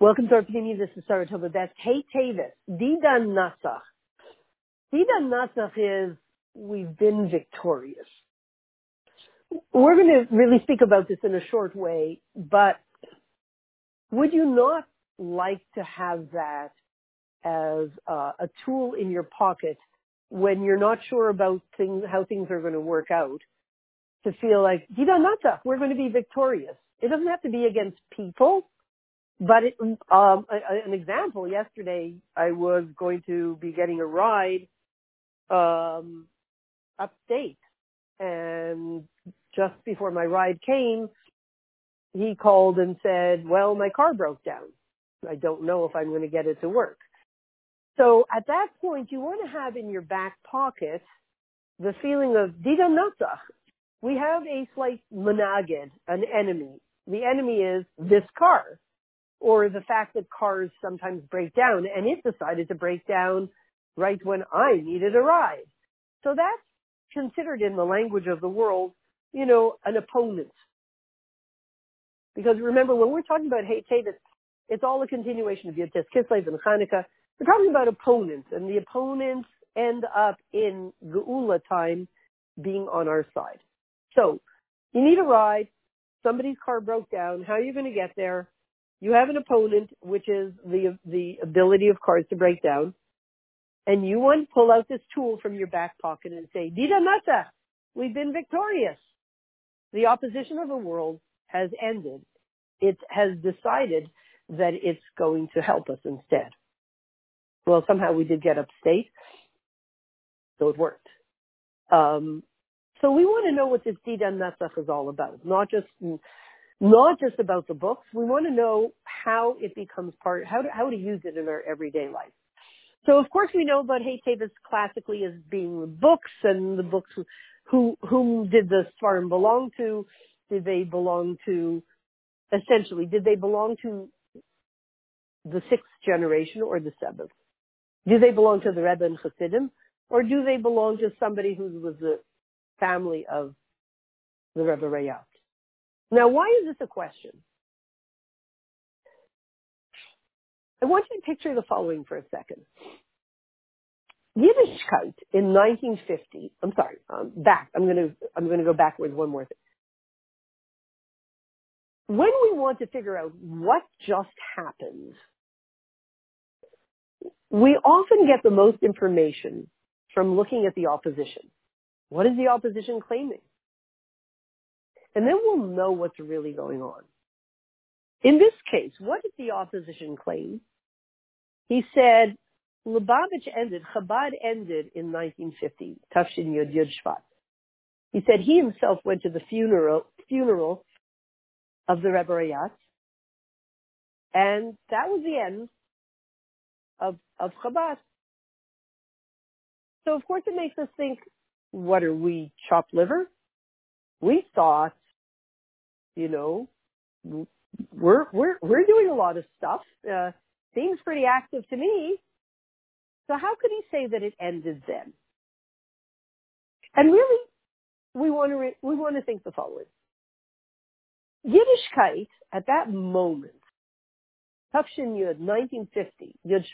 Welcome to our opinion. This is Sarah Tova Best. Hey Tavis, Dida Nasach. Dida Nasach is we've been victorious. We're going to really speak about this in a short way, but would you not like to have that as a tool in your pocket when you're not sure about things, how things are going to work out? To feel like, Dida Nasach, we're going to be victorious. It doesn't have to be against people but it, um, an example, yesterday I was going to be getting a ride um, upstate, and just before my ride came, he called and said, "Well, my car broke down. I don't know if I'm going to get it to work." So at that point, you want to have in your back pocket the feeling of dida natzach. We have a slight managed, an enemy. The enemy is this car or the fact that cars sometimes break down and it decided to break down right when I needed a ride. So that's considered in the language of the world, you know, an opponent. Because remember, when we're talking about hate, hate, it's, all a continuation of Yud Kislev and Hanukkah. We're talking about opponents, and the opponents end up in Geula time being on our side. So, you need a ride. Somebody's car broke down. How are you going to get there? You have an opponent, which is the the ability of cards to break down, and you want to pull out this tool from your back pocket and say, "Dida Nata, we've been victorious. The opposition of the world has ended. It has decided that it's going to help us instead." Well, somehow we did get upstate, so it worked. Um, so we want to know what this Dida Natsach is all about, not just not just about the books. We want to know how it becomes part, how to, how to use it in our everyday life. So of course we know about Hey Tavis classically as being the books and the books who, whom did the Sforim belong to? Did they belong to, essentially, did they belong to the sixth generation or the seventh? Do they belong to the Rebbe and Chassidim? Or do they belong to somebody who was the family of the Rebbe Rayatz? Now, why is this a question? I want you to picture the following for a second. Yiddishkeit in 1950, I'm sorry, um, back, I'm going to, I'm going to go backwards one more thing. When we want to figure out what just happened, we often get the most information from looking at the opposition. What is the opposition claiming? And then we'll know what's really going on. In this case, what did the opposition claim? He said, Lubavitch ended, Chabad ended in 1950, Tafshin Yud Yud Shvat. He said he himself went to the funeral, funeral of the Rebbe Rayatz, and that was the end of, of Chabad. So of course it makes us think, what are we, chopped liver? We thought you know, we're we're we're doing a lot of stuff. Uh, seems pretty active to me. So how could he say that it ended then? And really, we want to re- we want to think the following: Yiddishkeit at that moment, Tafshin Yud, 1950, Yud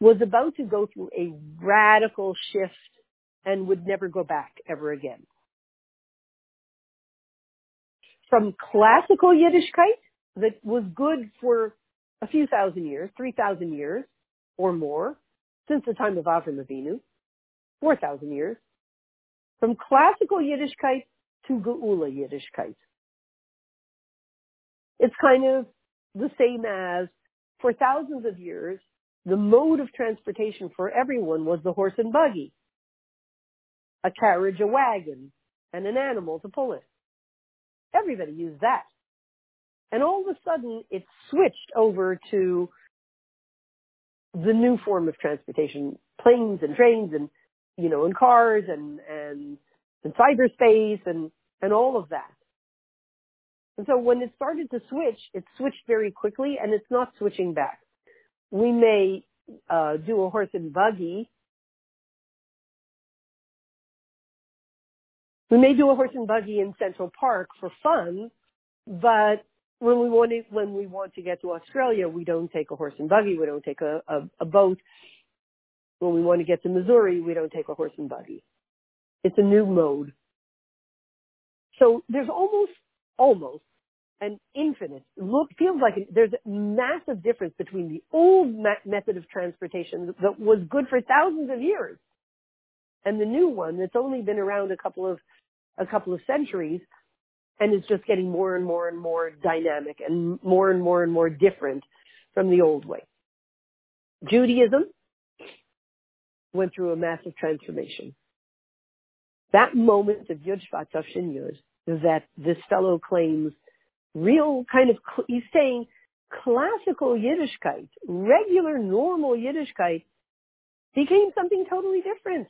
was about to go through a radical shift and would never go back ever again from classical Yiddishkeit that was good for a few thousand years, 3,000 years or more, since the time of Avram Avinu, 4,000 years, from classical Yiddishkeit to Geula Yiddishkeit. It's kind of the same as for thousands of years, the mode of transportation for everyone was the horse and buggy, a carriage, a wagon, and an animal to pull it. Everybody used that. And all of a sudden it switched over to the new form of transportation, planes and trains and, you know, and cars and, and, and cyberspace and, and all of that. And so when it started to switch, it switched very quickly and it's not switching back. We may uh, do a horse and buggy We may do a horse and buggy in Central Park for fun, but when we want to, when we want to get to Australia, we don't take a horse and buggy. We don't take a, a, a boat. When we want to get to Missouri, we don't take a horse and buggy. It's a new mode. So there's almost, almost an infinite look feels like there's a massive difference between the old method of transportation that was good for thousands of years and the new one that's only been around a couple of a couple of centuries and is just getting more and more and more dynamic and more and more and more different from the old way. Judaism went through a massive transformation. That moment of Yud Shvat Tafshin Yud that this fellow claims real kind of, he's saying classical Yiddishkeit, regular normal Yiddishkeit became something totally different.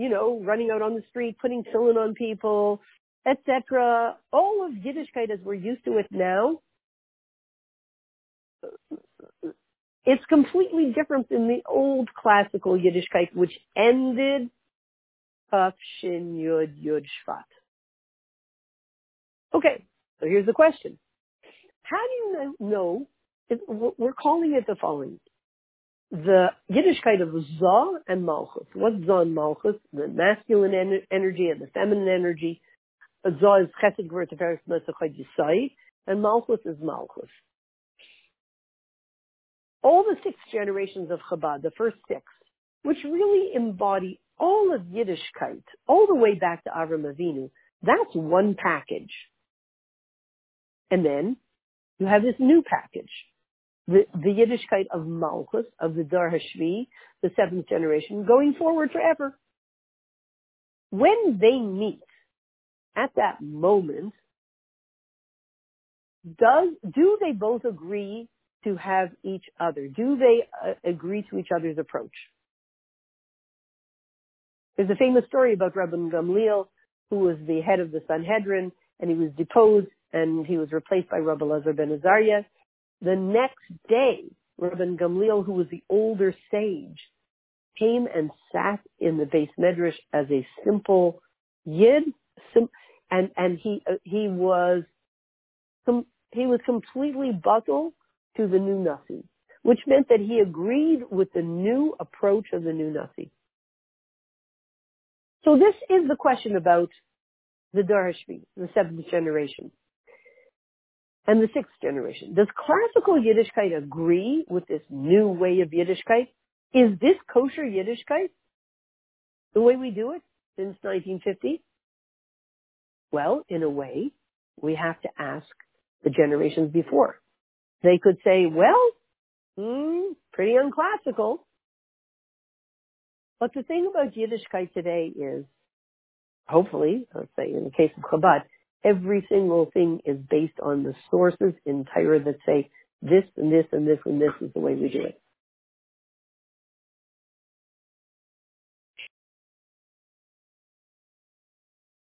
You know, running out on the street, putting tefillin on people, etc. All of Yiddishkeit as we're used to it now, it's completely different than the old classical Yiddishkeit, which ended Tafshin Yud Yud Shvat. Okay, so here's the question. How do you know, we're calling it the following. The Yiddishkeit of Zah and Malchus. What's Zah and Malchus? The masculine en- energy and the feminine energy. Zah is Chesed Gvur Tiferes Netzach Hod Yesod, and Malchus is Malchus. All the six generations of Chabad, the first six, which really embody all of Yiddishkeit, all the way back to Avram Avinu, that's one package. And then you have this new package, the, Yiddishkeit of Malchus, of the Dor Hashvi, the seventh generation, going forward forever. When they meet at that moment, does, do they both agree to have each other? Do they uh, agree to each other's approach? There's a famous story about Rabban Gamliel, who was the head of the Sanhedrin, and he was deposed and he was replaced by Rabbi Lazar ben Azariah. The next day, Rabban Gamliel, who was the older sage, came and sat in the beis medrash as a simple yid, sim, and and he uh, he was com, he was completely buckled to the new Nasi, which meant that he agreed with the new approach of the new Nasi. So this is the question about the Dor Hashvi, the seventh generation and the sixth generation. Does classical Yiddishkeit agree with this new way of Yiddishkeit? Is this kosher Yiddishkeit? The way we do it since 1950? Well, in a way, we have to ask the generations before. They could say, well, hmm, pretty unclassical. But the thing about Yiddishkeit today is, hopefully, let's say in the case of Chabad, every single thing is based on the sources in Torah that say this and this and this and this is the way we do it.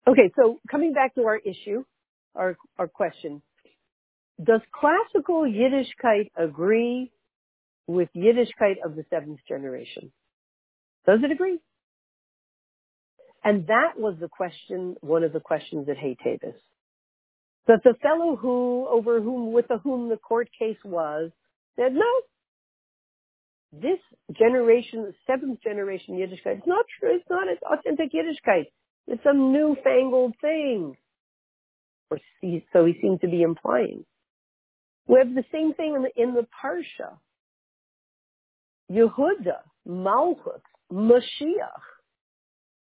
Okay, so coming back to our issue, our, our question. Does classical Yiddishkeit agree with Yiddishkeit of the seventh generation? Does it agree? And that was the question, one of the questions at Hay Tavis. That the fellow who, over whom, with whom the court case was, said, no, this generation, seventh generation Yiddishkeit, it's not true, it's not authentic Yiddishkeit. It's some newfangled thing. Or so he seemed to be implying. We have the same thing in the, in the Parsha. Yehuda, Malchut, Mashiach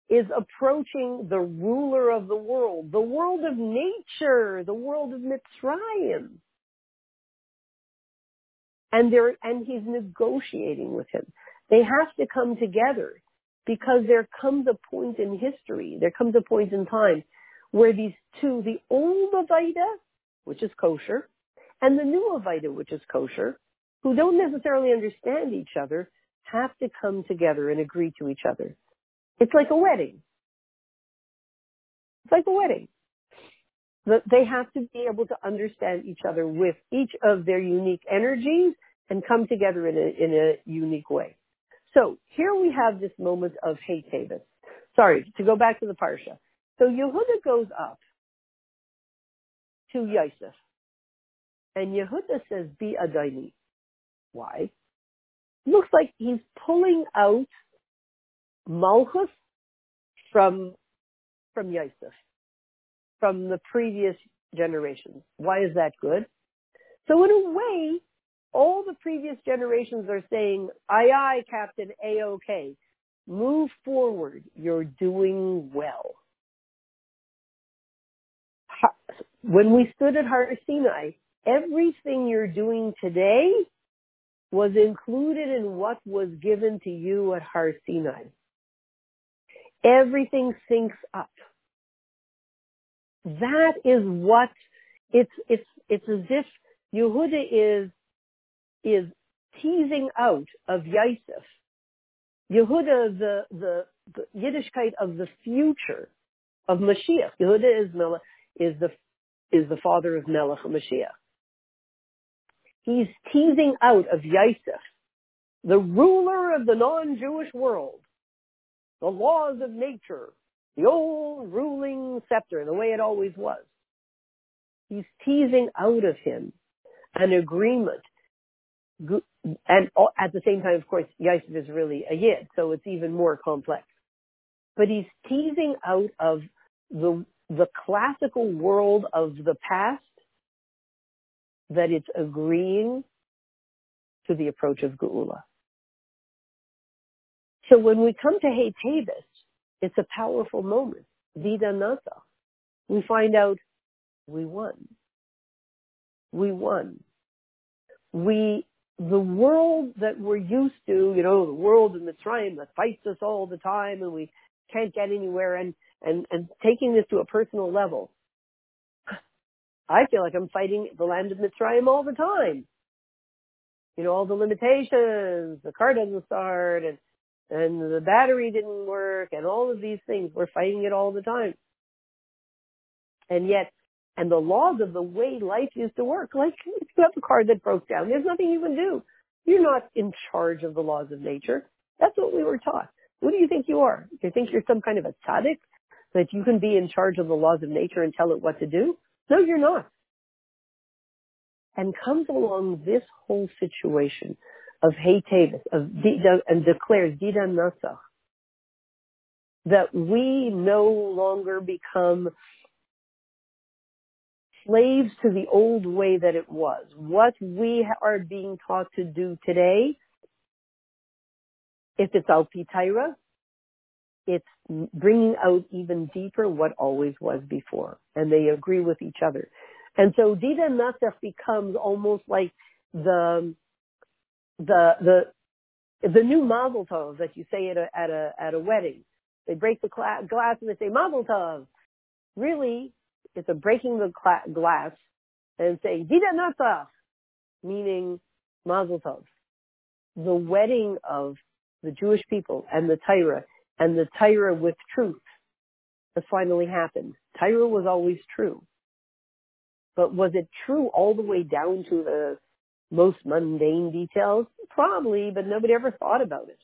is approaching the ruler of the world, the world of nature, the world of Mitzrayim. And they and he's negotiating with him. They have to come together because there comes a point in history, there comes a point in time where these two, the old Avaida, which is kosher, and the new Avaida, which is kosher, who don't necessarily understand each other, have to come together and agree to each other. It's like a wedding. It's like a wedding. They have to be able to understand each other with each of their unique energies and come together in a, in a unique way. So here we have this moment of hey Tavis. Sorry, to go back to the Parsha. So Yehuda goes up to Yosef. And Yehuda says, be Adoni. Why? Looks like he's pulling out Malchus from, from Yosef, from the previous generation. Why is that good? So in a way, all the previous generations are saying, aye, aye, Captain, A-OK. Move forward. You're doing well. When we stood at Har Sinai, everything you're doing today was included in what was given to you at Har Sinai. Everything syncs up. That is what it's it's it's as if Yehuda is is teasing out of Yosef. Yehuda, the, the, the Yiddishkeit of the future of Mashiach. Yehuda is, Melech, is the, is the father of Melech Mashiach. He's teasing out of Yosef, the ruler of the non-Jewish world, the laws of nature, the old ruling scepter, the way it always was. He's teasing out of him an agreement and at the same time, of course, Yosef is really a yid, so it's even more complex. But he's teasing out of the the classical world of the past that it's agreeing to the approach of Geula. So when we come to Hey Tavis, it's a powerful moment. Vida Nasa. We find out we won. We won. We the world that we're used to, you know, the world in Mitzrayim that fights us all the time and we can't get anywhere and, and, and taking this to a personal level. I feel like I'm fighting the land of Mitzrayim all the time. You know, all the limitations, the car doesn't start and, and the battery didn't work and all of these things. We're fighting it all the time. And yet and the laws of the way life used to work. Like if you have a car that broke down, there's nothing you can do. You're not in charge of the laws of nature. That's what we were taught. What do you think you are? Do you think you're some kind of a tzaddik that you can be in charge of the laws of nature and tell it what to do? No, you're not. And comes along this whole situation of Hey Tavis, of and declares Dida Nasach, that we no longer become slaves to the old way that it was. What we are being taught to do today, if it's al Taira, it's bringing out even deeper what always was before. And they agree with each other. And so Dida Nasach becomes almost like the, the, the, the new Mazel Tov that you say at a, at a, at a wedding. They break the glass and they say Mazel Tov. Really, it's a breaking the glass and saying Dida Nasach, meaning Mazel Tov. The wedding of the Jewish people and the Torah and the Torah with truth has finally happened. Torah was always true. But was it true all the way down to the most mundane details? Probably, but nobody ever thought about it.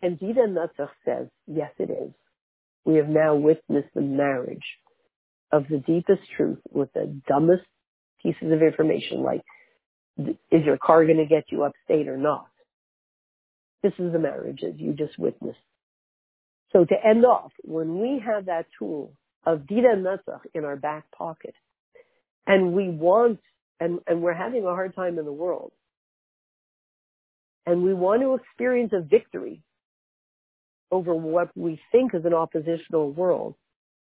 And Dida Nasach says, yes, it is we have now witnessed the marriage of the deepest truth with the dumbest pieces of information like, is your car going to get you upstate or not? This is the marriage that you just witnessed. So to end off, when we have that tool of Dida Nasach in our back pocket, and we want, and, and we're having a hard time in the world, and we want to experience a victory over what we think is an oppositional world,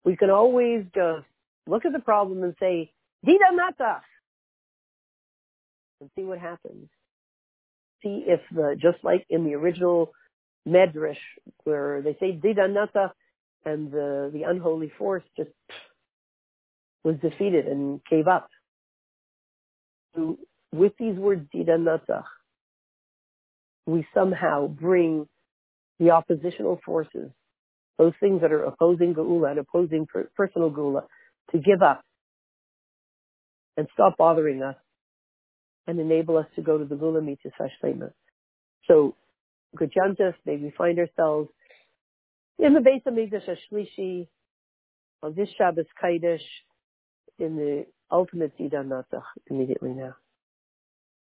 we can always just look at the problem and say, Dida Nata, and see what happens. See if the, just like in the original Medrash, where they say Dida Nata, and the, the unholy force just was defeated and gave up. So with these words, Dida Natzach, we somehow bring the oppositional forces, those things that are opposing Geula and opposing per- personal Geula, to give up and stop bothering us and enable us to go to the Geula Mitzvah Hashlema. So, Good Yontif, may we find ourselves in the base of Mikdash Shlishi, on this Shabbos Kaidish in the ultimate Zidan Natzach immediately now.